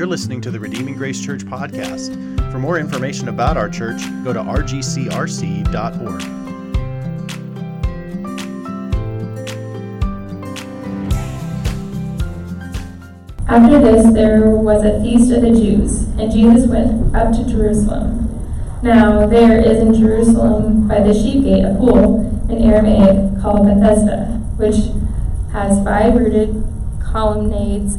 You're listening to the Redeeming Grace Church podcast. For more information about our church, go to rgcrc.org. After this, there was a feast of the Jews, and Jesus went up to Jerusalem. Now, there is in Jerusalem by the sheep gate a pool in Aramaic called Bethesda, which has five rooted colonnades.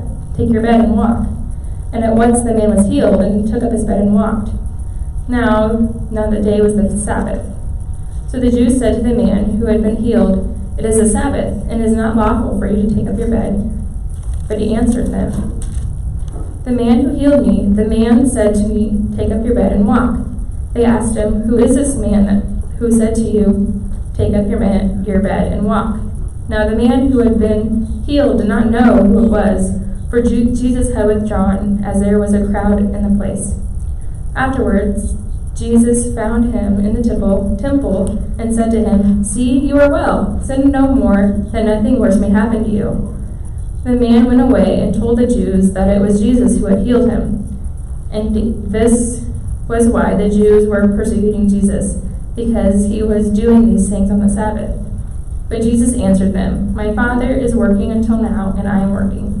take your bed and walk. And at once the man was healed, and took up his bed and walked. Now, now the day was the Sabbath. So the Jews said to the man who had been healed, It is the Sabbath, and it is not lawful for you to take up your bed. But he answered them, The man who healed me, the man said to me, Take up your bed and walk. They asked him, Who is this man who said to you, Take up your, your bed and walk? Now the man who had been healed did not know who it was, for Jesus had withdrawn, as there was a crowd in the place. Afterwards, Jesus found him in the temple, temple and said to him, See, you are well. Sin no more, that nothing worse may happen to you. The man went away and told the Jews that it was Jesus who had healed him. And this was why the Jews were persecuting Jesus, because he was doing these things on the Sabbath. But Jesus answered them, My Father is working until now, and I am working.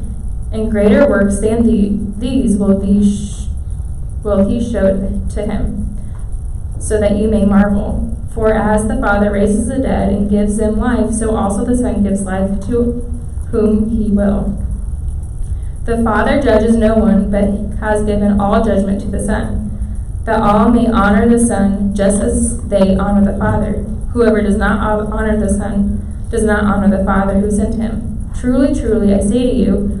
And greater works than the, these will sh- will he show to him, so that you may marvel. For as the Father raises the dead and gives them life, so also the Son gives life to whom he will. The Father judges no one, but has given all judgment to the Son, that all may honor the Son just as they honor the Father. Whoever does not honor the Son does not honor the Father who sent him. Truly, truly, I say to you,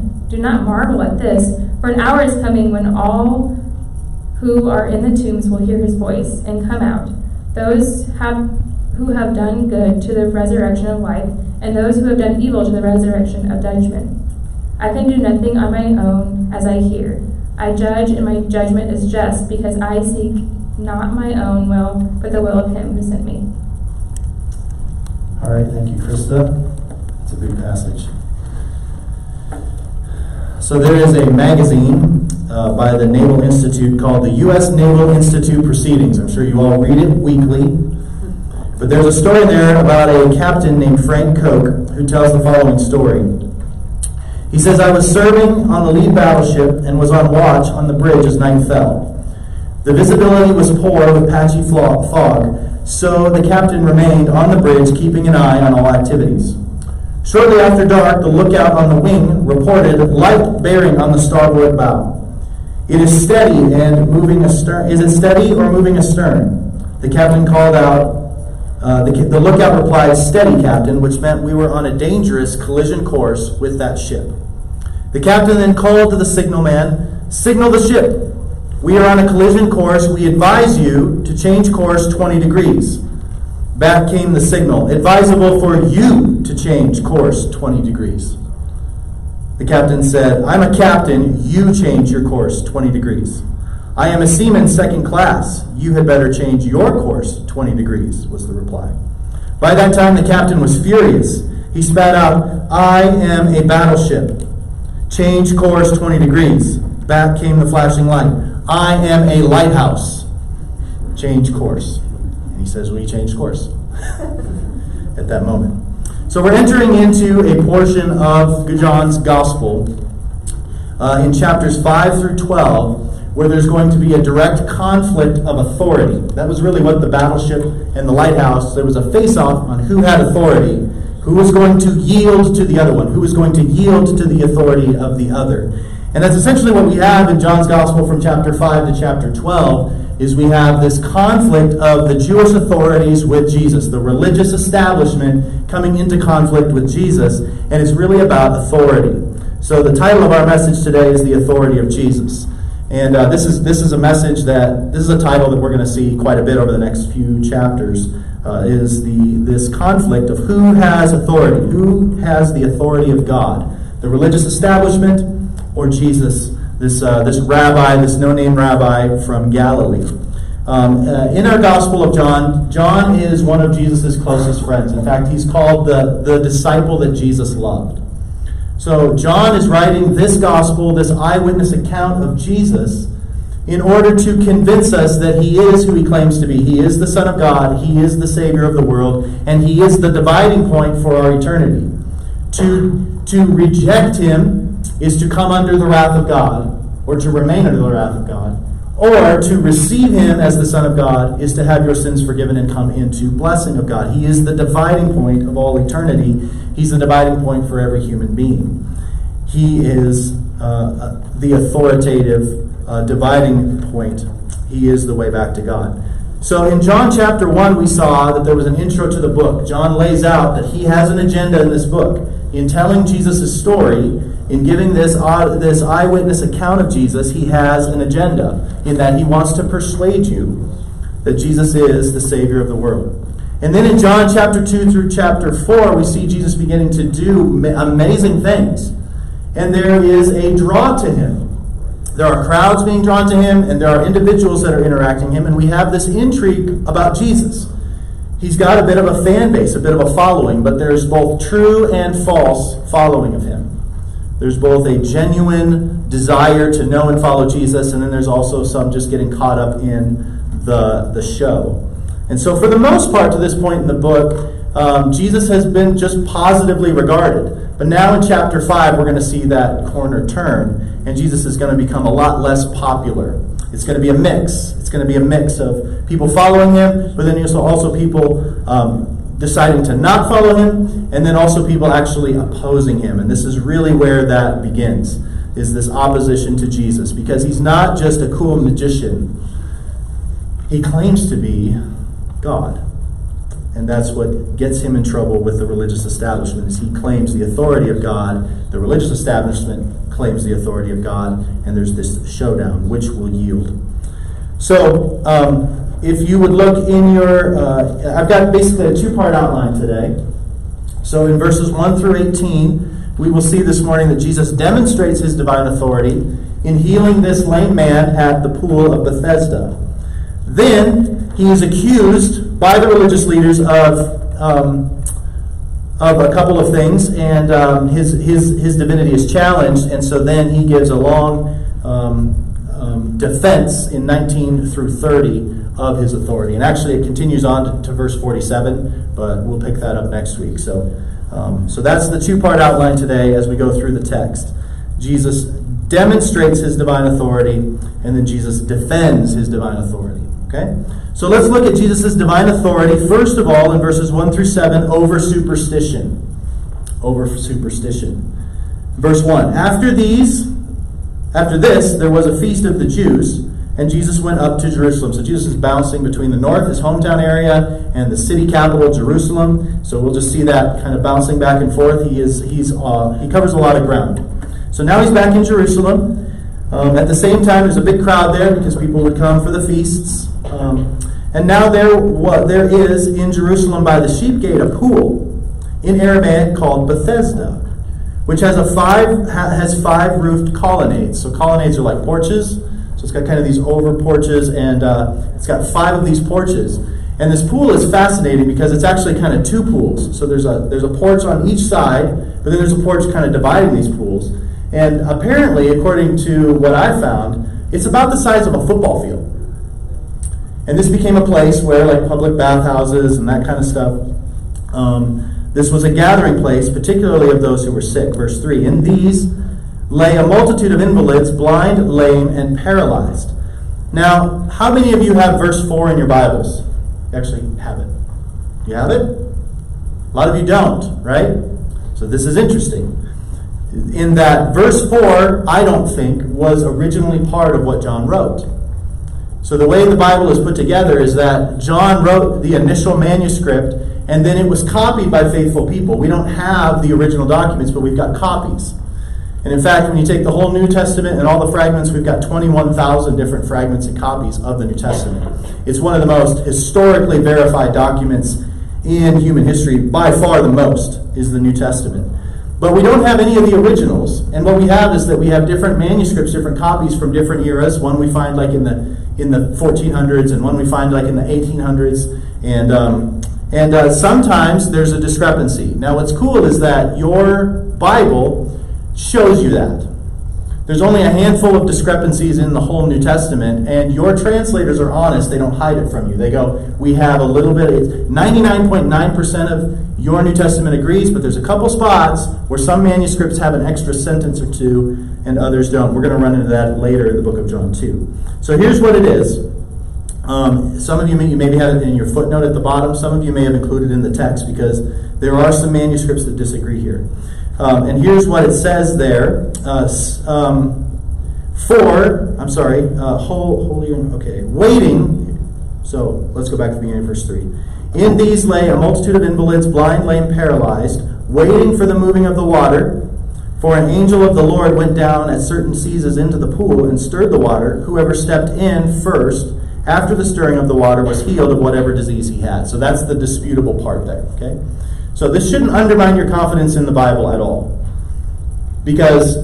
Do not marvel at this, for an hour is coming when all who are in the tombs will hear his voice and come out. Those have who have done good to the resurrection of life, and those who have done evil to the resurrection of judgment. I can do nothing on my own as I hear. I judge, and my judgment is just, because I seek not my own will, but the will of him who sent me. All right, thank you, Krista. It's a big passage. So there is a magazine uh, by the Naval Institute called the U.S. Naval Institute Proceedings. I'm sure you all read it weekly. But there's a story there about a captain named Frank Koch who tells the following story. He says, I was serving on the lead battleship and was on watch on the bridge as night fell. The visibility was poor with patchy fog, so the captain remained on the bridge, keeping an eye on all activities. Shortly after dark, the lookout on the wing reported light bearing on the starboard bow. It is steady and moving astern. Is it steady or moving astern? The captain called out, uh, the, the lookout replied, Steady, Captain, which meant we were on a dangerous collision course with that ship. The captain then called to the signalman, Signal the ship. We are on a collision course. We advise you to change course 20 degrees. Back came the signal, advisable for you to change course 20 degrees. The captain said, I'm a captain, you change your course 20 degrees. I am a seaman second class. You had better change your course 20 degrees, was the reply. By that time, the captain was furious. He spat out, I am a battleship. Change course 20 degrees. Back came the flashing light. I am a lighthouse. Change course. He says, We change course at that moment. So we're entering into a portion of John's Gospel uh, in chapters 5 through 12 where there's going to be a direct conflict of authority. That was really what the battleship and the lighthouse, there was a face off on who had authority, who was going to yield to the other one, who was going to yield to the authority of the other. And that's essentially what we have in John's Gospel from chapter 5 to chapter 12 is we have this conflict of the Jewish authorities with Jesus, the religious establishment coming into conflict with Jesus, and it's really about authority. So the title of our message today is the authority of Jesus. And uh, this is this is a message that this is a title that we're going to see quite a bit over the next few chapters. Uh, is the this conflict of who has authority, who has the authority of God, the religious establishment or Jesus, this uh, this rabbi, this no-name rabbi from Galilee. Um, uh, in our Gospel of John, John is one of Jesus' closest friends. In fact, he's called the, the disciple that Jesus loved. So, John is writing this gospel, this eyewitness account of Jesus, in order to convince us that he is who he claims to be. He is the Son of God, he is the Savior of the world, and he is the dividing point for our eternity. To, to reject him is to come under the wrath of God, or to remain under the wrath of God. Or to receive him as the Son of God is to have your sins forgiven and come into blessing of God. He is the dividing point of all eternity. He's the dividing point for every human being. He is uh, the authoritative uh, dividing point. He is the way back to God. So in John chapter 1, we saw that there was an intro to the book. John lays out that he has an agenda in this book. In telling Jesus' story, in giving this, uh, this eyewitness account of Jesus, he has an agenda in that he wants to persuade you that Jesus is the Savior of the world. And then in John chapter 2 through chapter 4, we see Jesus beginning to do amazing things. And there is a draw to him. There are crowds being drawn to him, and there are individuals that are interacting him, and we have this intrigue about Jesus. He's got a bit of a fan base, a bit of a following, but there's both true and false following of him. There's both a genuine desire to know and follow Jesus, and then there's also some just getting caught up in the, the show. And so, for the most part, to this point in the book, um, Jesus has been just positively regarded. But now in chapter 5, we're going to see that corner turn, and Jesus is going to become a lot less popular. It's going to be a mix. It's going to be a mix of people following him, but then also, people um, deciding to not follow him, and then also people actually opposing him. And this is really where that begins, is this opposition to Jesus, because he's not just a cool magician. He claims to be God. And that's what gets him in trouble with the religious establishment is he claims the authority of God, the religious establishment claims the authority of God, and there's this showdown, which will yield. So, um, if you would look in your, uh, I've got basically a two-part outline today. So in verses 1 through 18, we will see this morning that Jesus demonstrates his divine authority in healing this lame man at the pool of Bethesda. Then he is accused by the religious leaders of um, of a couple of things, and um, his his his divinity is challenged, and so then he gives a long um, um defense in 19 through 30 of his authority, and actually it continues on to, to verse 47, but we'll pick that up next week. So. Um, so that's the two part outline today as we go through the text. Jesus demonstrates his divine authority, and then Jesus defends his divine authority. Okay? So let's look at Jesus' divine authority, first of all, in verses 1 through 7, over superstition. Over superstition. Verse 1 After these, after this, there was a feast of the Jews, and Jesus went up to Jerusalem. So Jesus is bouncing between the north, his hometown area, and the city capital, Jerusalem. So we'll just see that kind of bouncing back and forth. He is he's uh, he covers a lot of ground. So now he's back in Jerusalem. Um, at the same time, there's a big crowd there because people would come for the feasts. Um, and now there, what, there is in Jerusalem by the sheep gate a pool in Aramaic called Bethesda, which has a five has five roofed colonnades. So colonnades are like porches. So it's got kind of these over porches, and uh, it's got five of these porches. And this pool is fascinating because it's actually kind of two pools. So there's a there's a porch on each side, but then there's a porch kind of dividing these pools. And apparently, according to what I found, it's about the size of a football field. And this became a place where, like public bathhouses and that kind of stuff, um, this was a gathering place, particularly of those who were sick. Verse 3 In these lay a multitude of invalids, blind, lame, and paralyzed. Now, how many of you have verse 4 in your Bibles? You actually have it. You have it? A lot of you don't, right? So this is interesting. In that verse 4, I don't think, was originally part of what John wrote. So the way the Bible is put together is that John wrote the initial manuscript and then it was copied by faithful people. We don't have the original documents, but we've got copies. And in fact, when you take the whole New Testament and all the fragments, we've got 21,000 different fragments and copies of the New Testament. It's one of the most historically verified documents in human history. By far, the most is the New Testament. But we don't have any of the originals. And what we have is that we have different manuscripts, different copies from different eras. One we find like in the in the 1400s, and one we find like in the 1800s. And um, and uh, sometimes there's a discrepancy. Now, what's cool is that your Bible shows you that. There's only a handful of discrepancies in the whole New Testament, and your translators are honest. They don't hide it from you. They go, We have a little bit, 99.9% of your New Testament agrees, but there's a couple spots where some manuscripts have an extra sentence or two, and others don't. We're going to run into that later in the book of John, too. So here's what it is. Um, some of you may, you maybe have it in your footnote at the bottom. Some of you may have included in the text because there are some manuscripts that disagree here. Um, and here's what it says there. Uh, um, for, I'm sorry, uh, whole, holy, okay, waiting. So let's go back to the beginning of verse 3. In these lay a multitude of invalids, blind, lame, paralyzed, waiting for the moving of the water. For an angel of the Lord went down at certain seasons into the pool and stirred the water. Whoever stepped in first, after the stirring of the water, was healed of whatever disease he had. So that's the disputable part there, okay? So this shouldn't undermine your confidence in the Bible at all. Because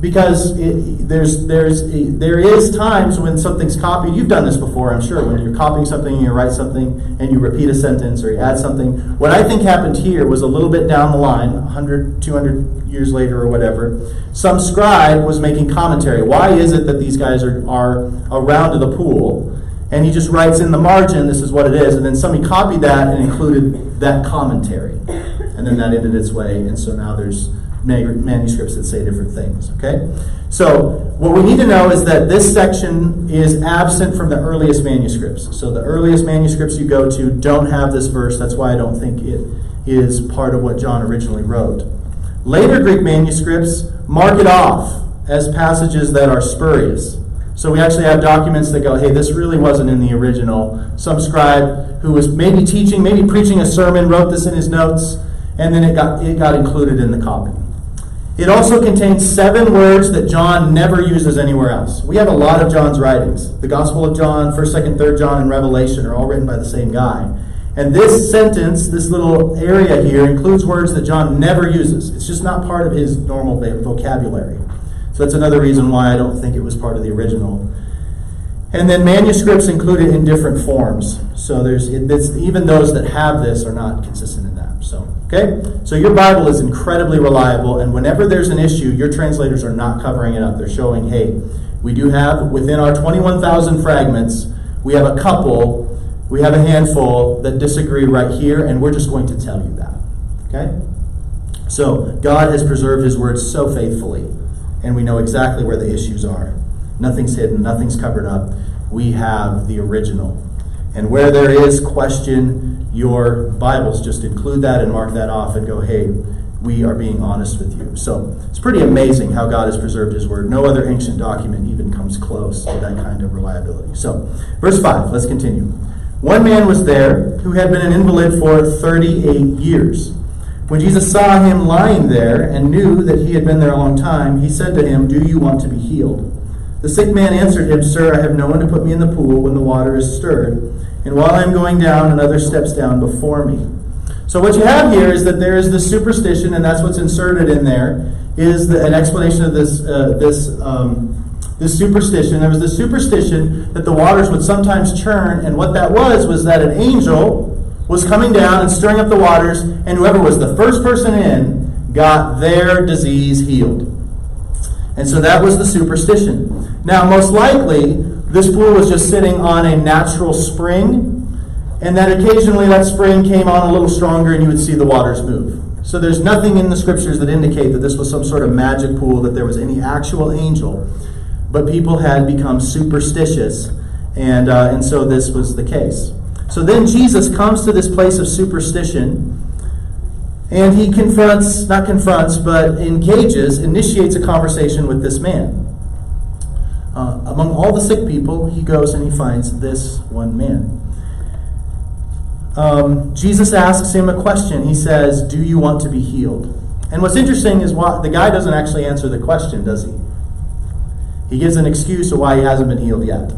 because it, there's there's there is times when something's copied. You've done this before, I'm sure. When you're copying something, and you write something, and you repeat a sentence or you add something. What I think happened here was a little bit down the line, 100, 200 years later or whatever. Some scribe was making commentary. Why is it that these guys are are around to the pool? And he just writes in the margin, this is what it is, and then somebody copied that and included that commentary. And then that ended its way, and so now there's manuscripts that say different things, okay? So, what we need to know is that this section is absent from the earliest manuscripts. So, the earliest manuscripts you go to don't have this verse. That's why I don't think it is part of what John originally wrote. Later Greek manuscripts mark it off as passages that are spurious. So we actually have documents that go, hey, this really wasn't in the original. Some scribe who was maybe teaching, maybe preaching a sermon, wrote this in his notes, and then it got, it got included in the copy. It also contains seven words that John never uses anywhere else. We have a lot of John's writings. The Gospel of John, 1st, 2nd, 3rd John, and Revelation are all written by the same guy. And this sentence, this little area here, includes words that John never uses. It's just not part of his normal vocabulary. That's another reason why I don't think it was part of the original. And then manuscripts included in different forms. So there's even those that have this are not consistent in that. So okay, so your Bible is incredibly reliable, and whenever there's an issue, your translators are not covering it up. They're showing, hey, we do have within our 21,000 fragments, we have a couple, we have a handful that disagree right here, and we're just going to tell you that. Okay. So God has preserved His word so faithfully and we know exactly where the issues are. Nothing's hidden, nothing's covered up. We have the original. And where there is question, your Bibles just include that and mark that off and go, hey, we are being honest with you. So it's pretty amazing how God has preserved His Word. No other ancient document even comes close to that kind of reliability. So, verse 5, let's continue. One man was there who had been an invalid for 38 years. When Jesus saw him lying there and knew that he had been there a long time, he said to him, Do you want to be healed? The sick man answered him, Sir, I have no one to put me in the pool when the water is stirred, and while I am going down, another steps down before me. So what you have here is that there is this superstition, and that's what's inserted in there, is the, an explanation of this, uh, this, um, this superstition. There was this superstition that the waters would sometimes churn, and what that was was that an angel was coming down and stirring up the waters, and whoever was the first person in got their disease healed. And so that was the superstition. Now, most likely, this pool was just sitting on a natural spring, and that occasionally that spring came on a little stronger and you would see the waters move. So there's nothing in the scriptures that indicate that this was some sort of magic pool, that there was any actual angel. But people had become superstitious, and, uh, and so this was the case. So then Jesus comes to this place of superstition, and he confronts, not confronts, but engages, initiates a conversation with this man. Uh, among all the sick people, he goes and he finds this one man. Um, Jesus asks him a question. He says, Do you want to be healed? And what's interesting is why, the guy doesn't actually answer the question, does he? He gives an excuse of why he hasn't been healed yet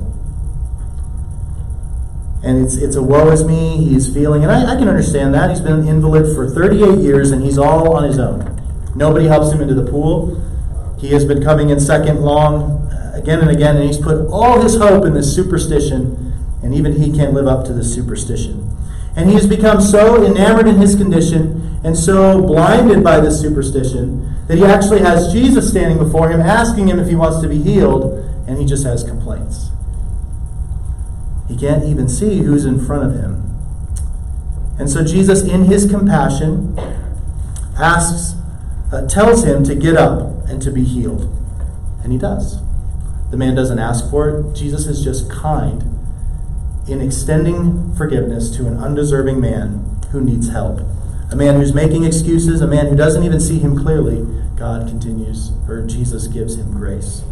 and it's it's a woe is me. He's feeling, and I, I, can understand that. He's been an invalid for 38 years, and he's all on his own. Nobody helps him into the pool. He has been coming in second long uh, again and again, and he's put all his hope in this superstition, and even he can't live up to this superstition. And he has become so enamored in his condition and so blinded by this superstition that he actually has Jesus standing before him, asking him if he wants to be healed, and he just has complaints. He can't even see who's in front of him. And so Jesus, in his compassion, asks, uh, tells him to get up and to be healed. And he does. The man doesn't ask for it. Jesus is just kind in extending forgiveness to an undeserving man who needs help. A man who's making excuses, a man who doesn't even see him clearly. God continues, or Jesus gives him grace.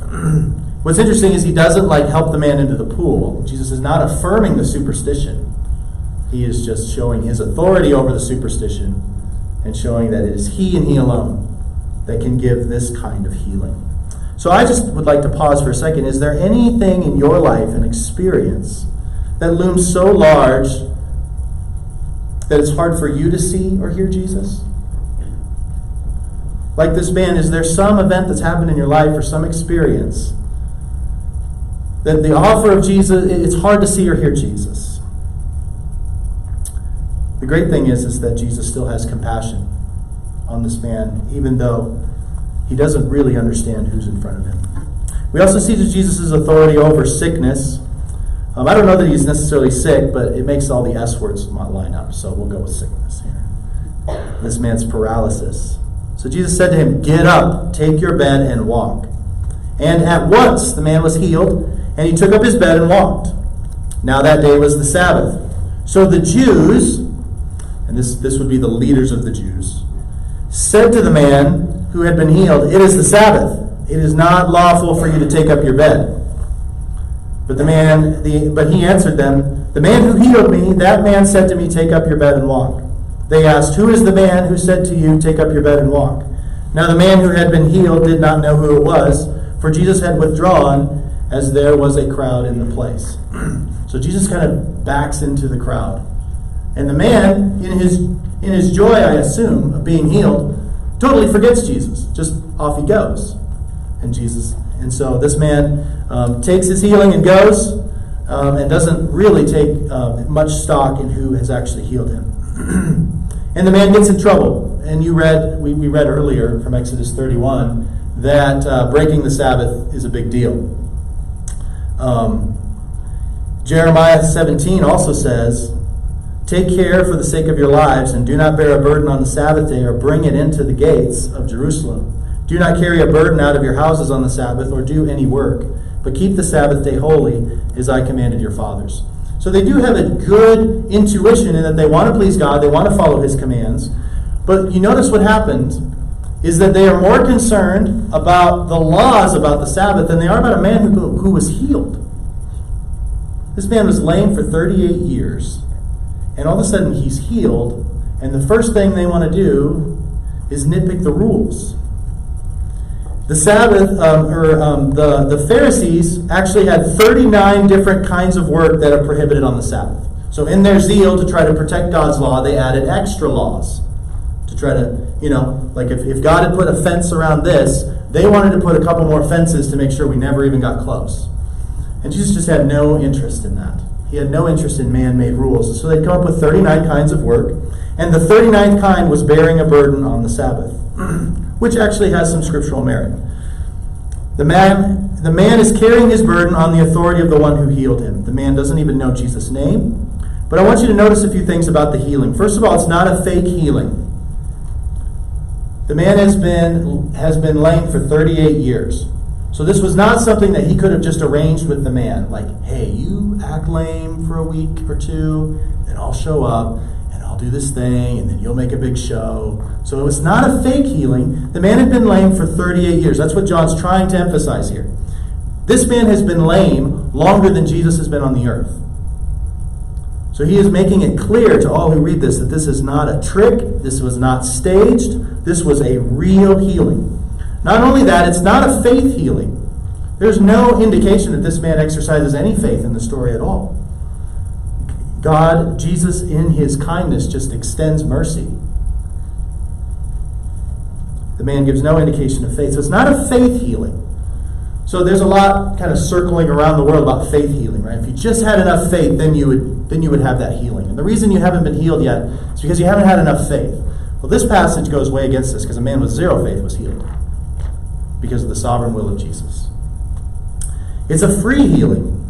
What's interesting is he doesn't like help the man into the pool. Jesus is not affirming the superstition. He is just showing his authority over the superstition and showing that it is he and he alone that can give this kind of healing. So I just would like to pause for a second. Is there anything in your life, and experience, that looms so large that it's hard for you to see or hear Jesus? Like this man, is there some event that's happened in your life or some experience that the offer of Jesus, it's hard to see or hear Jesus. The great thing is, is that Jesus still has compassion on this man, even though he doesn't really understand who's in front of him. We also see that Jesus' authority over sickness. Um, I don't know that he's necessarily sick, but it makes all the S words line up, so we'll go with sickness here. This man's paralysis. So Jesus said to him, Get up, take your bed, and walk. And at once the man was healed and he took up his bed and walked. Now that day was the Sabbath. So the Jews, and this, this would be the leaders of the Jews, said to the man who had been healed, It is the Sabbath. It is not lawful for you to take up your bed. But the man, the, but he answered them, The man who healed me, that man said to me, Take up your bed and walk. They asked, Who is the man who said to you, Take up your bed and walk? Now the man who had been healed did not know who it was, for Jesus had withdrawn as there was a crowd in the place. so Jesus kind of backs into the crowd. And the man, in his, in his joy, I assume, of being healed, totally forgets Jesus. Just off he goes. And Jesus, and so this man um, takes his healing and goes, um, and doesn't really take um, much stock in who has actually healed him. and the man gets in trouble. And you read, we, we read earlier from Exodus 31 that uh, breaking the Sabbath is a big deal. Um, Jeremiah 17 also says, Take care for the sake of your lives, and do not bear a burden on the Sabbath day, or bring it into the gates of Jerusalem. Do not carry a burden out of your houses on the Sabbath, or do any work, but keep the Sabbath day holy, as I commanded your fathers. So they do have a good intuition in that they want to please God, they want to follow His commands. But you notice what happened is that they are more concerned about the laws about the Sabbath than they are about a man who, who was healed. This man was lame for 38 years, and all of a sudden he's healed, and the first thing they want to do is nitpick the rules. The Sabbath, um, or um, the, the Pharisees actually had 39 different kinds of work that are prohibited on the Sabbath. So, in their zeal to try to protect God's law, they added extra laws to try to, you know, like if, if God had put a fence around this, they wanted to put a couple more fences to make sure we never even got close. And Jesus just had no interest in that. He had no interest in man made rules. So they'd come up with 39 kinds of work. And the 39th kind was bearing a burden on the Sabbath, which actually has some scriptural merit. The man, the man is carrying his burden on the authority of the one who healed him. The man doesn't even know Jesus' name. But I want you to notice a few things about the healing. First of all, it's not a fake healing. The man has been, has been lame for 38 years. So this was not something that he could have just arranged with the man. Like, hey, you act lame for a week or two, then I'll show up and I'll do this thing, and then you'll make a big show. So it was not a fake healing. The man had been lame for 38 years. That's what John's trying to emphasize here. This man has been lame longer than Jesus has been on the earth. So he is making it clear to all who read this that this is not a trick, this was not staged, this was a real healing. Not only that, it's not a faith healing. There's no indication that this man exercises any faith in the story at all. God, Jesus, in his kindness, just extends mercy. The man gives no indication of faith. So it's not a faith healing. So there's a lot kind of circling around the world about faith healing, right? If you just had enough faith, then you would then you would have that healing. And the reason you haven't been healed yet is because you haven't had enough faith. Well, this passage goes way against this because a man with zero faith was healed because of the sovereign will of Jesus. It's a free healing.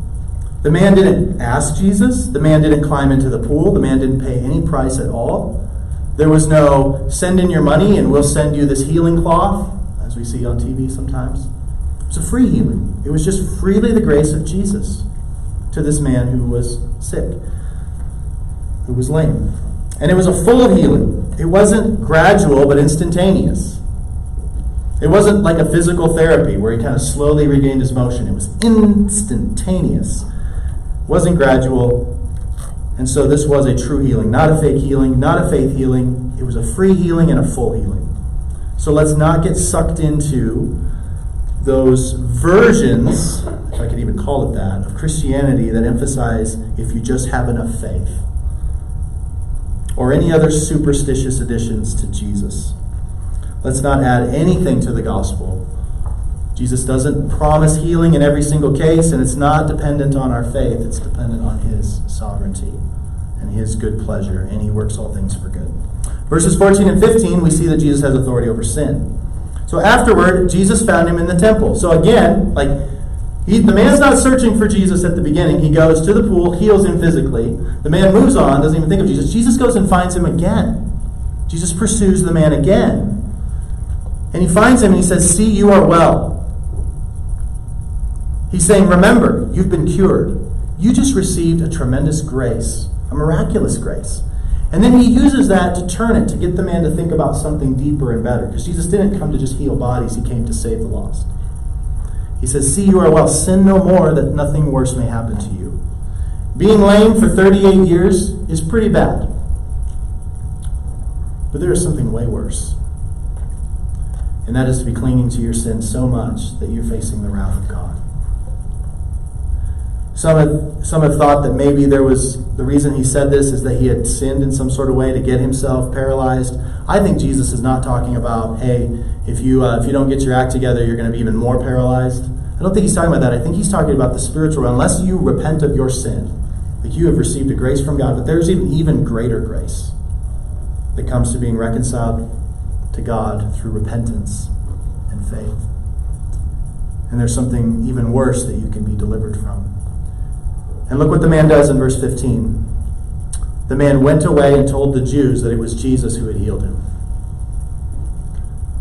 The man didn't ask Jesus. The man didn't climb into the pool. The man didn't pay any price at all. There was no send in your money and we'll send you this healing cloth, as we see on TV sometimes. It was a free healing. It was just freely the grace of Jesus to this man who was sick, who was lame. And it was a full healing. It wasn't gradual, but instantaneous. It wasn't like a physical therapy where he kind of slowly regained his motion. It was instantaneous. It wasn't gradual. And so this was a true healing, not a fake healing, not a faith healing. It was a free healing and a full healing. So let's not get sucked into those versions, if I could even call it that, of Christianity that emphasize if you just have enough faith or any other superstitious additions to Jesus. Let's not add anything to the gospel. Jesus doesn't promise healing in every single case, and it's not dependent on our faith, it's dependent on His sovereignty and His good pleasure, and He works all things for good. Verses 14 and 15, we see that Jesus has authority over sin. So afterward, Jesus found him in the temple. So again, like he, the man's not searching for Jesus at the beginning. He goes to the pool, heals him physically. The man moves on, doesn't even think of Jesus. Jesus goes and finds him again. Jesus pursues the man again. And he finds him and he says, See, you are well. He's saying, Remember, you've been cured. You just received a tremendous grace, a miraculous grace. And then he uses that to turn it, to get the man to think about something deeper and better. Because Jesus didn't come to just heal bodies, he came to save the lost. He says, See, you are well. Sin no more, that nothing worse may happen to you. Being lame for 38 years is pretty bad. But there is something way worse. And that is to be clinging to your sin so much that you're facing the wrath of God. Some have, some have thought that maybe there was the reason he said this is that he had sinned in some sort of way to get himself paralyzed. I think Jesus is not talking about, hey, if you uh, if you don't get your act together, you're going to be even more paralyzed. I don't think he's talking about that. I think he's talking about the spiritual. Unless you repent of your sin, like you have received a grace from God, but there's even even greater grace that comes to being reconciled to God through repentance and faith. And there's something even worse that you can be delivered from. And look what the man does in verse 15. The man went away and told the Jews that it was Jesus who had healed him.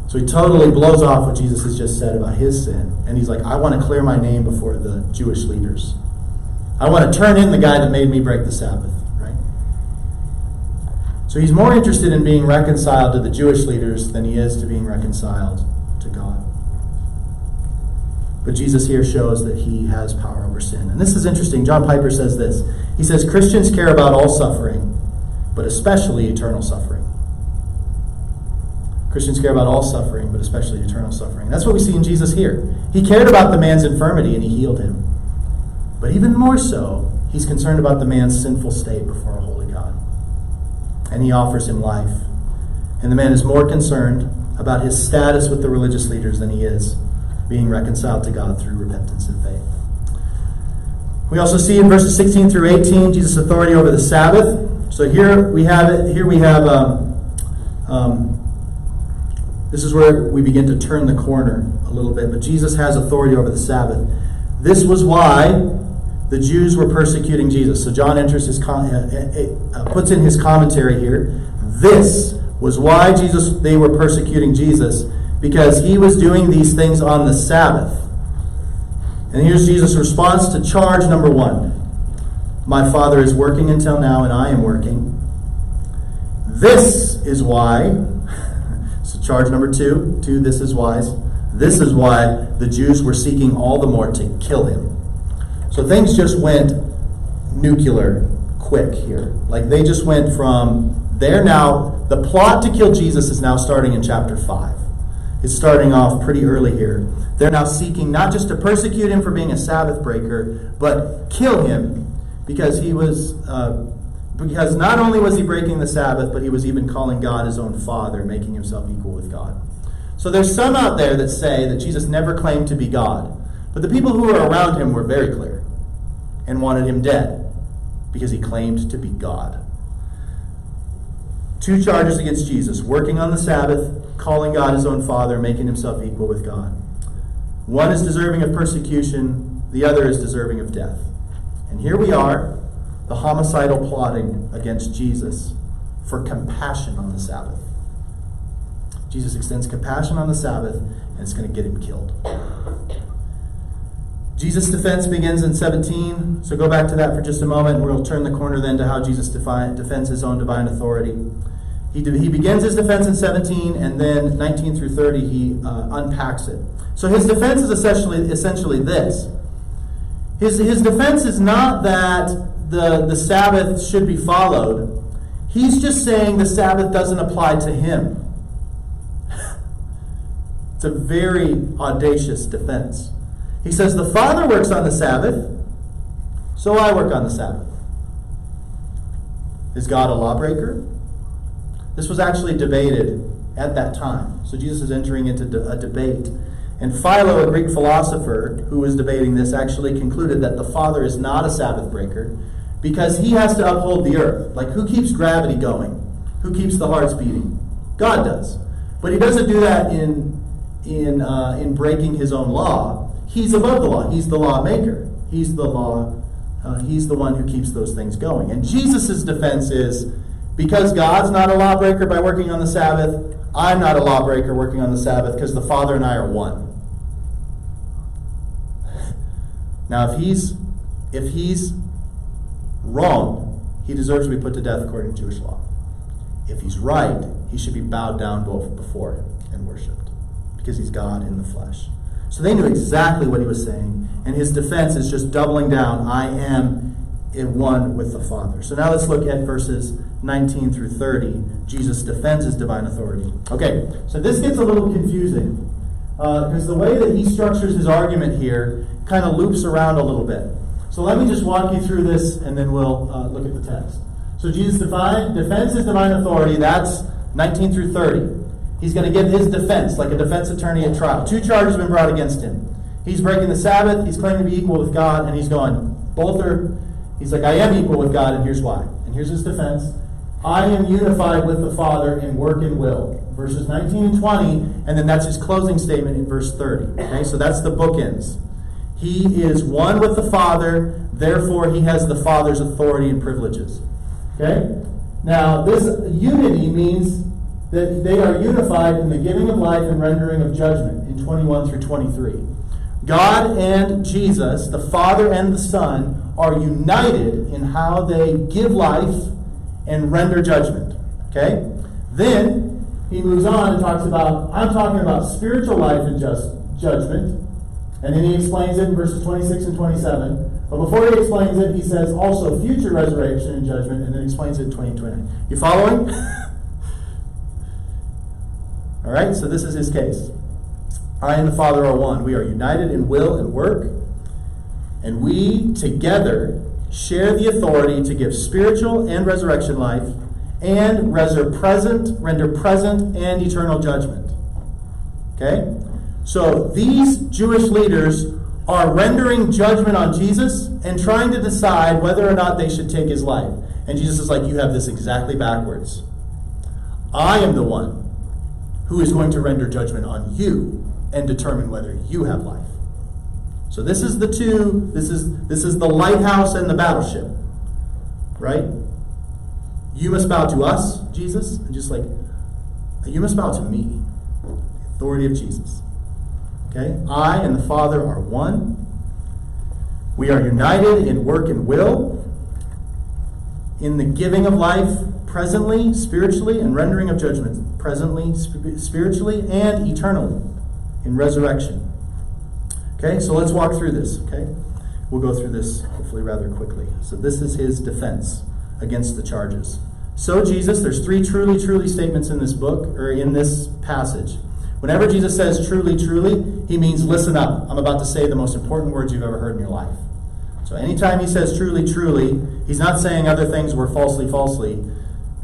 So he totally blows off what Jesus has just said about his sin. And he's like, I want to clear my name before the Jewish leaders. I want to turn in the guy that made me break the Sabbath, right? So he's more interested in being reconciled to the Jewish leaders than he is to being reconciled to God. But Jesus here shows that he has power over sin. And this is interesting. John Piper says this He says, Christians care about all suffering, but especially eternal suffering. Christians care about all suffering, but especially eternal suffering. That's what we see in Jesus here. He cared about the man's infirmity and he healed him. But even more so, He's concerned about the man's sinful state before a holy God. And he offers him life. And the man is more concerned about his status with the religious leaders than he is being reconciled to God through repentance and faith. We also see in verses 16 through 18 Jesus' authority over the Sabbath. So here we have it. Here we have. Um, um, this is where we begin to turn the corner a little bit. But Jesus has authority over the Sabbath. This was why the Jews were persecuting Jesus. So John enters his uh, uh, uh, puts in his commentary here. This was why Jesus they were persecuting Jesus because he was doing these things on the Sabbath. And here's Jesus' response to charge number one My Father is working until now, and I am working. This is why. so, charge number two, two, this is wise. This is why the Jews were seeking all the more to kill him. So, things just went nuclear quick here. Like, they just went from, they're now, the plot to kill Jesus is now starting in chapter 5. It's starting off pretty early here. They're now seeking not just to persecute him for being a Sabbath breaker, but kill him because he was, uh, because not only was he breaking the Sabbath, but he was even calling God his own Father, making himself equal with God. So there's some out there that say that Jesus never claimed to be God, but the people who were around him were very clear and wanted him dead because he claimed to be God. Two charges against Jesus working on the Sabbath, calling God his own Father, making himself equal with God. One is deserving of persecution, the other is deserving of death. And here we are, the homicidal plotting against Jesus for compassion on the Sabbath. Jesus extends compassion on the Sabbath, and it's going to get him killed. Jesus' defense begins in 17, so go back to that for just a moment, and we'll turn the corner then to how Jesus defends his own divine authority. He, he begins his defense in 17, and then 19 through 30, he uh, unpacks it. So his defense is essentially, essentially this. His, his defense is not that the, the Sabbath should be followed. He's just saying the Sabbath doesn't apply to him. it's a very audacious defense. He says, The Father works on the Sabbath, so I work on the Sabbath. Is God a lawbreaker? This was actually debated at that time. So Jesus is entering into a debate. And Philo, a Greek philosopher who was debating this, actually concluded that the Father is not a Sabbath breaker because he has to uphold the earth. Like, who keeps gravity going? Who keeps the hearts beating? God does. But he doesn't do that in, in, uh, in breaking his own law. He's above the law, he's the lawmaker. He's the law, uh, he's the one who keeps those things going. And Jesus' defense is because God's not a lawbreaker by working on the Sabbath, I'm not a lawbreaker working on the Sabbath because the Father and I are one. Now, if he's if he's wrong, he deserves to be put to death according to Jewish law. If he's right, he should be bowed down both before him and worshipped because he's God in the flesh. So they knew exactly what he was saying, and his defense is just doubling down. I am in one with the Father. So now let's look at verses 19 through 30, Jesus defends his divine authority. Okay, so this gets a little confusing because uh, the way that he structures his argument here kind of loops around a little bit. So let me just walk you through this and then we'll uh, look at the text. So Jesus define, defends his divine authority. That's 19 through 30. He's going to give his defense, like a defense attorney at trial. Two charges have been brought against him. He's breaking the Sabbath, he's claiming to be equal with God, and he's going, both are, he's like, I am equal with God, and here's why. And here's his defense. I am unified with the Father in work and will. Verses 19 and 20, and then that's his closing statement in verse 30. Okay, so that's the bookends. He is one with the Father, therefore he has the Father's authority and privileges. Okay? Now, this unity means that they are unified in the giving of life and rendering of judgment in 21 through 23. God and Jesus, the Father and the Son, are united in how they give life and render judgment. Okay? Then he moves on and talks about, I'm talking about spiritual life and just judgment. And then he explains it in verses 26 and 27. But before he explains it, he says also future resurrection and judgment, and then explains it in 2020. You following? All right, so this is his case. I and the Father are one. We are united in will and work, and we together share the authority to give spiritual and resurrection life and render present, render present and eternal judgment. Okay? So these Jewish leaders are rendering judgment on Jesus and trying to decide whether or not they should take his life. And Jesus is like, You have this exactly backwards. I am the one who is going to render judgment on you and determine whether you have life. So this is the two, this is this is the lighthouse and the battleship. Right? You must bow to us, Jesus, and just like you must bow to me. The authority of Jesus. Okay? I and the Father are one. We are united in work and will, in the giving of life presently, spiritually, and rendering of judgment presently, spiritually, and eternally in resurrection. Okay, so let's walk through this. Okay, we'll go through this hopefully rather quickly. So, this is his defense against the charges. So, Jesus, there's three truly, truly statements in this book, or in this passage. Whenever Jesus says truly, truly, he means listen up. I'm about to say the most important words you've ever heard in your life. So anytime he says truly, truly, he's not saying other things were falsely, falsely.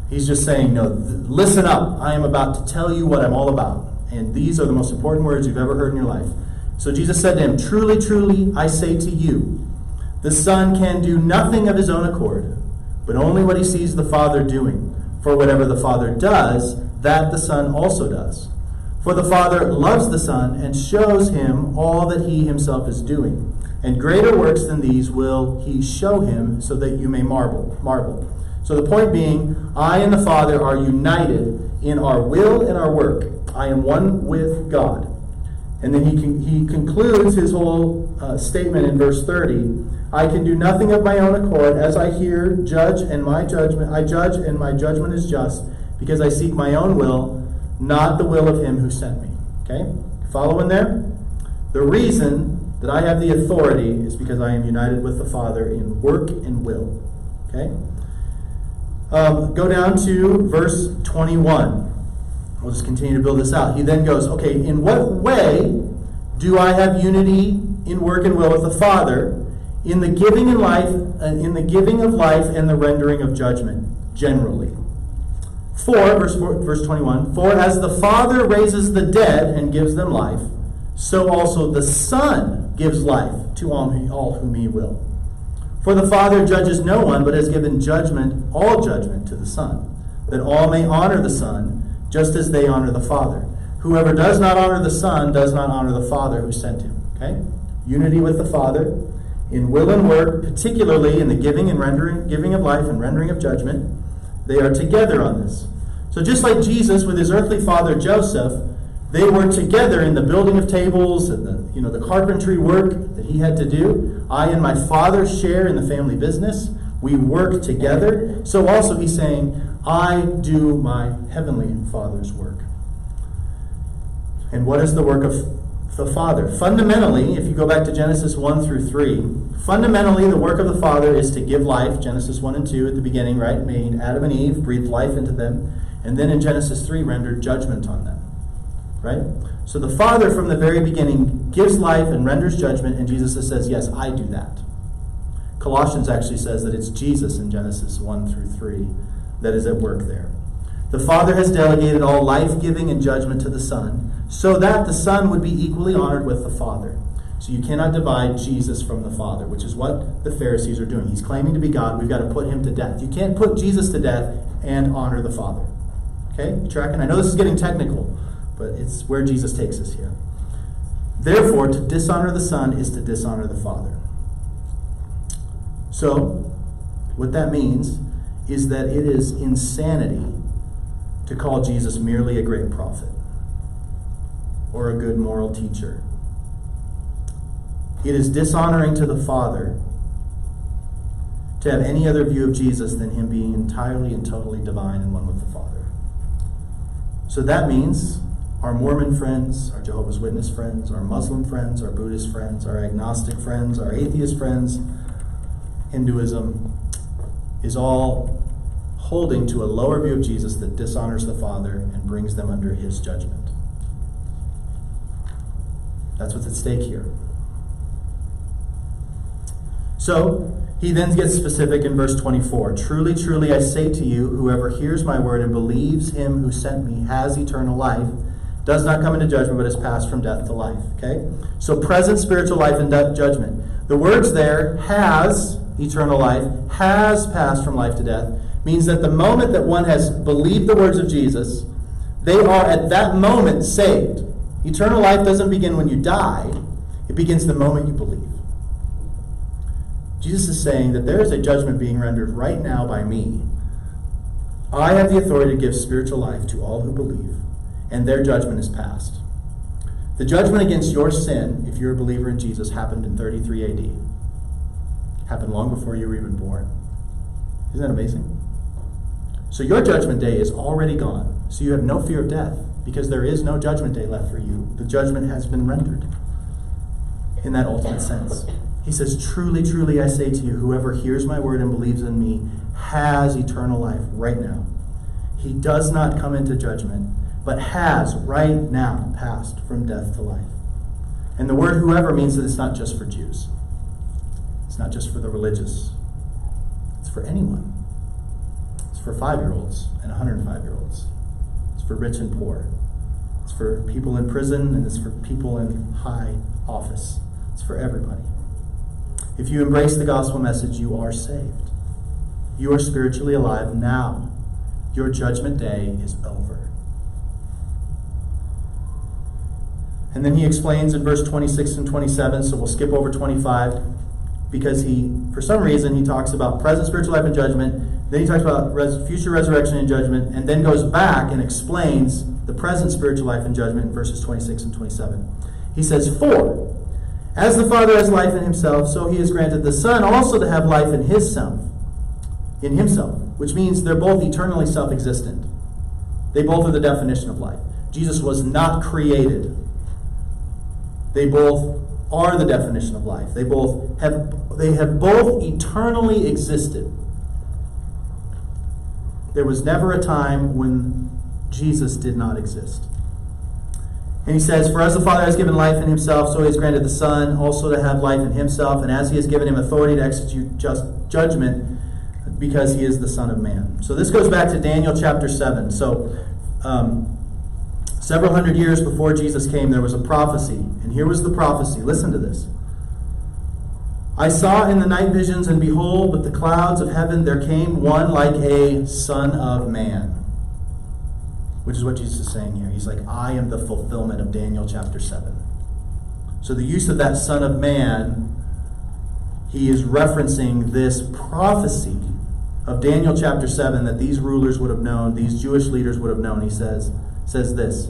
He's just saying, no, th- listen up. I am about to tell you what I'm all about. And these are the most important words you've ever heard in your life. So Jesus said to him, Truly, truly, I say to you, the Son can do nothing of his own accord, but only what he sees the Father doing. For whatever the Father does, that the Son also does. For the Father loves the Son and shows him all that he himself is doing. And greater works than these will he show him so that you may marvel. marvel. So the point being, I and the Father are united in our will and our work. I am one with God. And then he, he concludes his whole uh, statement in verse 30. I can do nothing of my own accord, as I hear, judge, and my judgment I judge, and my judgment is just, because I seek my own will not the will of him who sent me. Okay? Following there? The reason that I have the authority is because I am united with the Father in work and will. Okay? Um, go down to verse 21. We'll just continue to build this out. He then goes, okay, in what way do I have unity in work and will with the Father in the giving in life, uh, in the giving of life and the rendering of judgment generally? For, verse, four, verse 21, for as the Father raises the dead and gives them life, so also the Son gives life to all, all whom he will. For the Father judges no one, but has given judgment, all judgment, to the Son, that all may honor the Son, just as they honor the Father. Whoever does not honor the Son does not honor the Father who sent him. Okay? Unity with the Father in will and work, particularly in the giving and rendering, giving of life and rendering of judgment. They are together on this. So just like Jesus with his earthly father Joseph, they were together in the building of tables and the you know the carpentry work that he had to do. I and my father share in the family business. We work together. So also he's saying, I do my heavenly father's work. And what is the work of the Father. Fundamentally, if you go back to Genesis 1 through 3, fundamentally the work of the Father is to give life. Genesis 1 and 2 at the beginning, right? Made Adam and Eve, breathed life into them. And then in Genesis 3, rendered judgment on them. Right? So the Father from the very beginning gives life and renders judgment, and Jesus says, Yes, I do that. Colossians actually says that it's Jesus in Genesis 1 through 3 that is at work there. The Father has delegated all life giving and judgment to the Son, so that the Son would be equally honored with the Father. So you cannot divide Jesus from the Father, which is what the Pharisees are doing. He's claiming to be God. We've got to put him to death. You can't put Jesus to death and honor the Father. Okay? You tracking? I know this is getting technical, but it's where Jesus takes us here. Therefore, to dishonor the Son is to dishonor the Father. So, what that means is that it is insanity to call Jesus merely a great prophet or a good moral teacher. It is dishonoring to the Father to have any other view of Jesus than him being entirely and totally divine and one with the Father. So that means our Mormon friends, our Jehovah's Witness friends, our Muslim friends, our Buddhist friends, our agnostic friends, our atheist friends, Hinduism is all holding to a lower view of Jesus that dishonors the Father and brings them under his judgment. That's what's at stake here. So, He then gets specific in verse 24. Truly, truly, I say to you, whoever hears my word and believes him who sent me has eternal life, does not come into judgment, but is passed from death to life. Okay? So, present spiritual life and death judgment. The words there, has eternal life, has passed from life to death, means that the moment that one has believed the words of Jesus, they are at that moment saved. Eternal life doesn't begin when you die, it begins the moment you believe. Jesus is saying that there is a judgment being rendered right now by me. I have the authority to give spiritual life to all who believe, and their judgment is passed. The judgment against your sin, if you're a believer in Jesus, happened in 33 AD. Happened long before you were even born. Isn't that amazing? So your judgment day is already gone. So you have no fear of death because there is no judgment day left for you. The judgment has been rendered in that ultimate sense. He says, Truly, truly, I say to you, whoever hears my word and believes in me has eternal life right now. He does not come into judgment, but has right now passed from death to life. And the word whoever means that it's not just for Jews, it's not just for the religious, it's for anyone. It's for five year olds and 105 year olds. It's for rich and poor. It's for people in prison and it's for people in high office. It's for everybody. If you embrace the gospel message, you are saved. You are spiritually alive now. Your judgment day is over. And then he explains in verse 26 and 27, so we'll skip over 25 because he, for some reason, he talks about present spiritual life and judgment. Then he talks about res- future resurrection and judgment, and then goes back and explains the present spiritual life and judgment in verses 26 and 27. He says, For as the Father has life in himself, so he has granted the Son also to have life in his self, in himself, which means they're both eternally self-existent. They both are the definition of life. Jesus was not created. They both are the definition of life. They both have they have both eternally existed. There was never a time when Jesus did not exist. And he says, For as the Father has given life in himself, so he has granted the Son also to have life in himself, and as he has given him authority to execute just judgment, because he is the Son of Man. So this goes back to Daniel chapter 7. So um, several hundred years before Jesus came, there was a prophecy. And here was the prophecy. Listen to this. I saw in the night visions, and behold, with the clouds of heaven there came one like a Son of Man which is what Jesus is saying here. He's like, I am the fulfillment of Daniel chapter 7. So the use of that Son of Man, he is referencing this prophecy of Daniel chapter 7 that these rulers would have known, these Jewish leaders would have known. He says, says this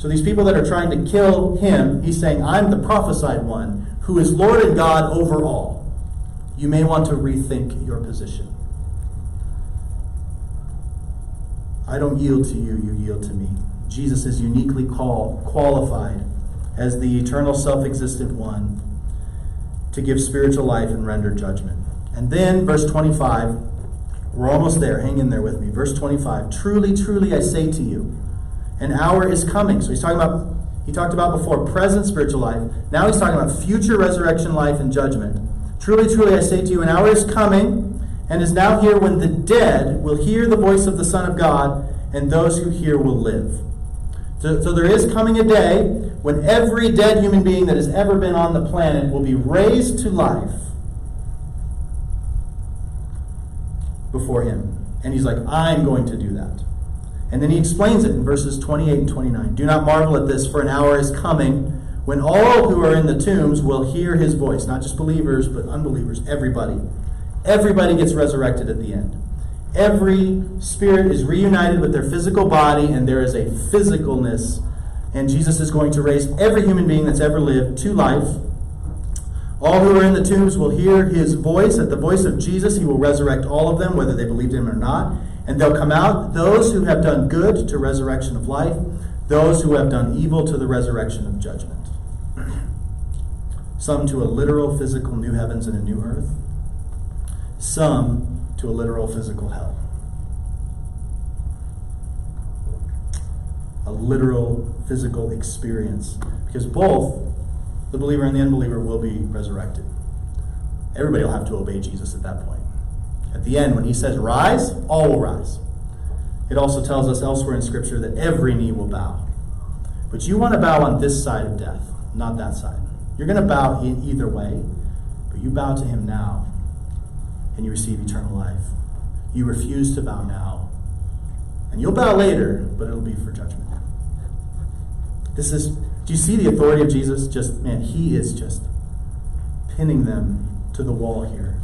So these people that are trying to kill him, he's saying, I'm the prophesied one who is Lord and God over all. You may want to rethink your position. I don't yield to you, you yield to me. Jesus is uniquely called, qualified as the eternal self existent one to give spiritual life and render judgment. And then, verse 25, we're almost there. Hang in there with me. Verse 25 Truly, truly, I say to you, an hour is coming. So he's talking about, he talked about before present spiritual life. Now he's talking about future resurrection life and judgment. Truly, truly, I say to you, an hour is coming and is now here when the dead will hear the voice of the Son of God, and those who hear will live. So, so there is coming a day when every dead human being that has ever been on the planet will be raised to life before him. And he's like, I'm going to do that. And then he explains it in verses 28 and 29. Do not marvel at this, for an hour is coming when all who are in the tombs will hear his voice. Not just believers, but unbelievers, everybody. Everybody gets resurrected at the end. Every spirit is reunited with their physical body, and there is a physicalness. And Jesus is going to raise every human being that's ever lived to life. All who are in the tombs will hear his voice. At the voice of Jesus, he will resurrect all of them, whether they believed him or not. And they'll come out, those who have done good to resurrection of life, those who have done evil to the resurrection of judgment. Some to a literal physical new heavens and a new earth, some to a literal physical hell. A literal physical experience. Because both the believer and the unbeliever will be resurrected. Everybody will have to obey Jesus at that point. At the end, when he says rise, all will rise. It also tells us elsewhere in Scripture that every knee will bow. But you want to bow on this side of death, not that side. You're going to bow in either way, but you bow to him now and you receive eternal life. You refuse to bow now, and you'll bow later, but it'll be for judgment. This is, do you see the authority of Jesus? Just, man, he is just pinning them to the wall here.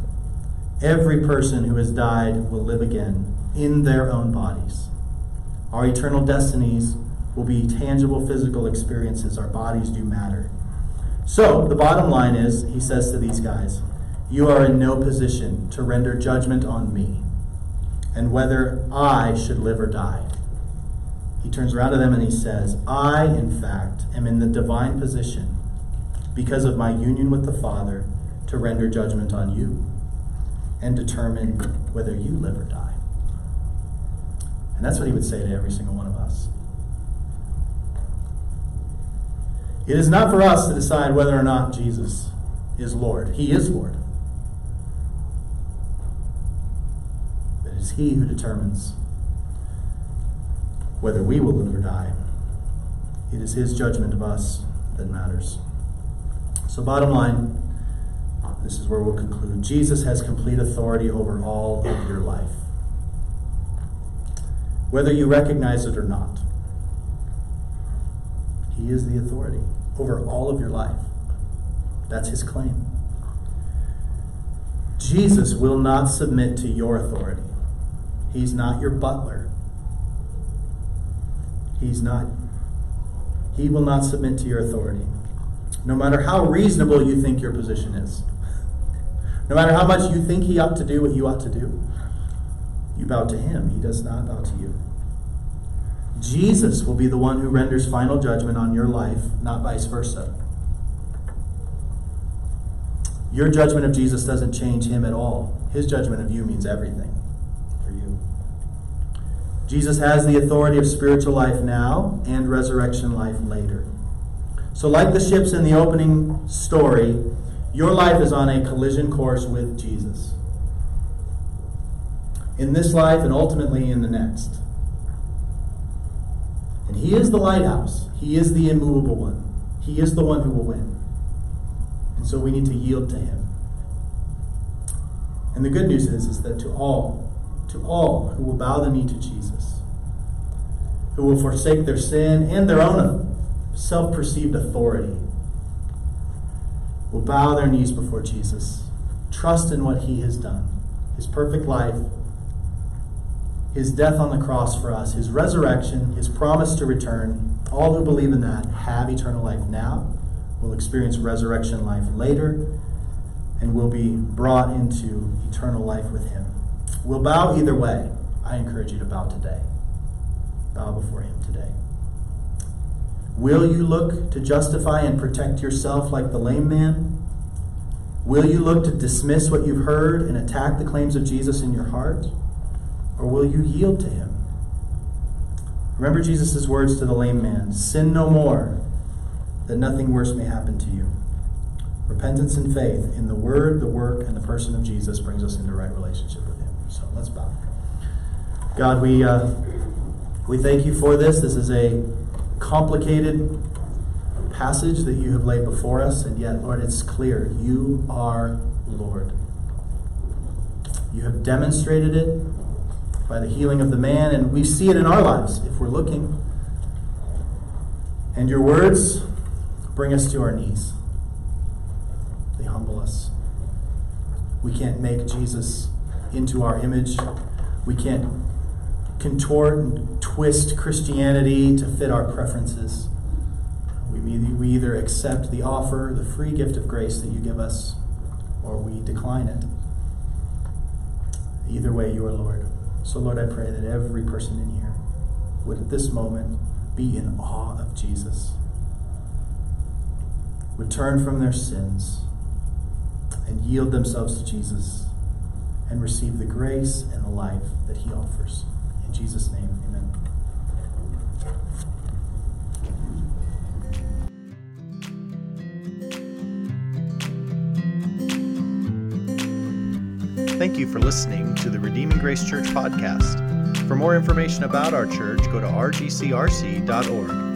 Every person who has died will live again in their own bodies. Our eternal destinies will be tangible physical experiences. Our bodies do matter. So, the bottom line is, he says to these guys, you are in no position to render judgment on me and whether I should live or die. He turns around to them and he says, I, in fact, am in the divine position because of my union with the Father to render judgment on you and determine whether you live or die. And that's what he would say to every single one of us. It is not for us to decide whether or not Jesus is Lord. He is Lord. But it is He who determines whether we will live or die. It is His judgment of us that matters. So, bottom line, this is where we'll conclude. Jesus has complete authority over all of your life, whether you recognize it or not. He is the authority over all of your life. That's his claim. Jesus will not submit to your authority. He's not your butler. He's not he will not submit to your authority. No matter how reasonable you think your position is. No matter how much you think he ought to do what you ought to do, you bow to him. He does not bow to you. Jesus will be the one who renders final judgment on your life, not vice versa. Your judgment of Jesus doesn't change him at all. His judgment of you means everything. Jesus has the authority of spiritual life now and resurrection life later. So, like the ships in the opening story, your life is on a collision course with Jesus. In this life and ultimately in the next. And He is the lighthouse, He is the immovable one, He is the one who will win. And so we need to yield to Him. And the good news is, is that to all, to all who will bow the knee to Jesus, who will forsake their sin and their own self perceived authority, will bow their knees before Jesus, trust in what he has done, his perfect life, his death on the cross for us, his resurrection, his promise to return. All who believe in that have eternal life now, will experience resurrection life later, and will be brought into eternal life with him. We'll bow either way. I encourage you to bow today. Bow before him today. Will you look to justify and protect yourself like the lame man? Will you look to dismiss what you've heard and attack the claims of Jesus in your heart? Or will you yield to him? Remember Jesus' words to the lame man Sin no more, that nothing worse may happen to you. Repentance and faith in the word, the work, and the person of Jesus brings us into right relationship with. So let's bow. God, we, uh, we thank you for this. This is a complicated passage that you have laid before us, and yet, Lord, it's clear. You are Lord. You have demonstrated it by the healing of the man, and we see it in our lives if we're looking. And your words bring us to our knees, they humble us. We can't make Jesus into our image. We can't contort and twist Christianity to fit our preferences. We, we either accept the offer, the free gift of grace that you give us, or we decline it. Either way, you are Lord. So, Lord, I pray that every person in here would at this moment be in awe of Jesus, would turn from their sins and yield themselves to Jesus and receive the grace and the life that he offers. In Jesus' name, amen. Thank you for listening to the Redeeming Grace Church podcast. For more information about our church, go to rgcrc.org.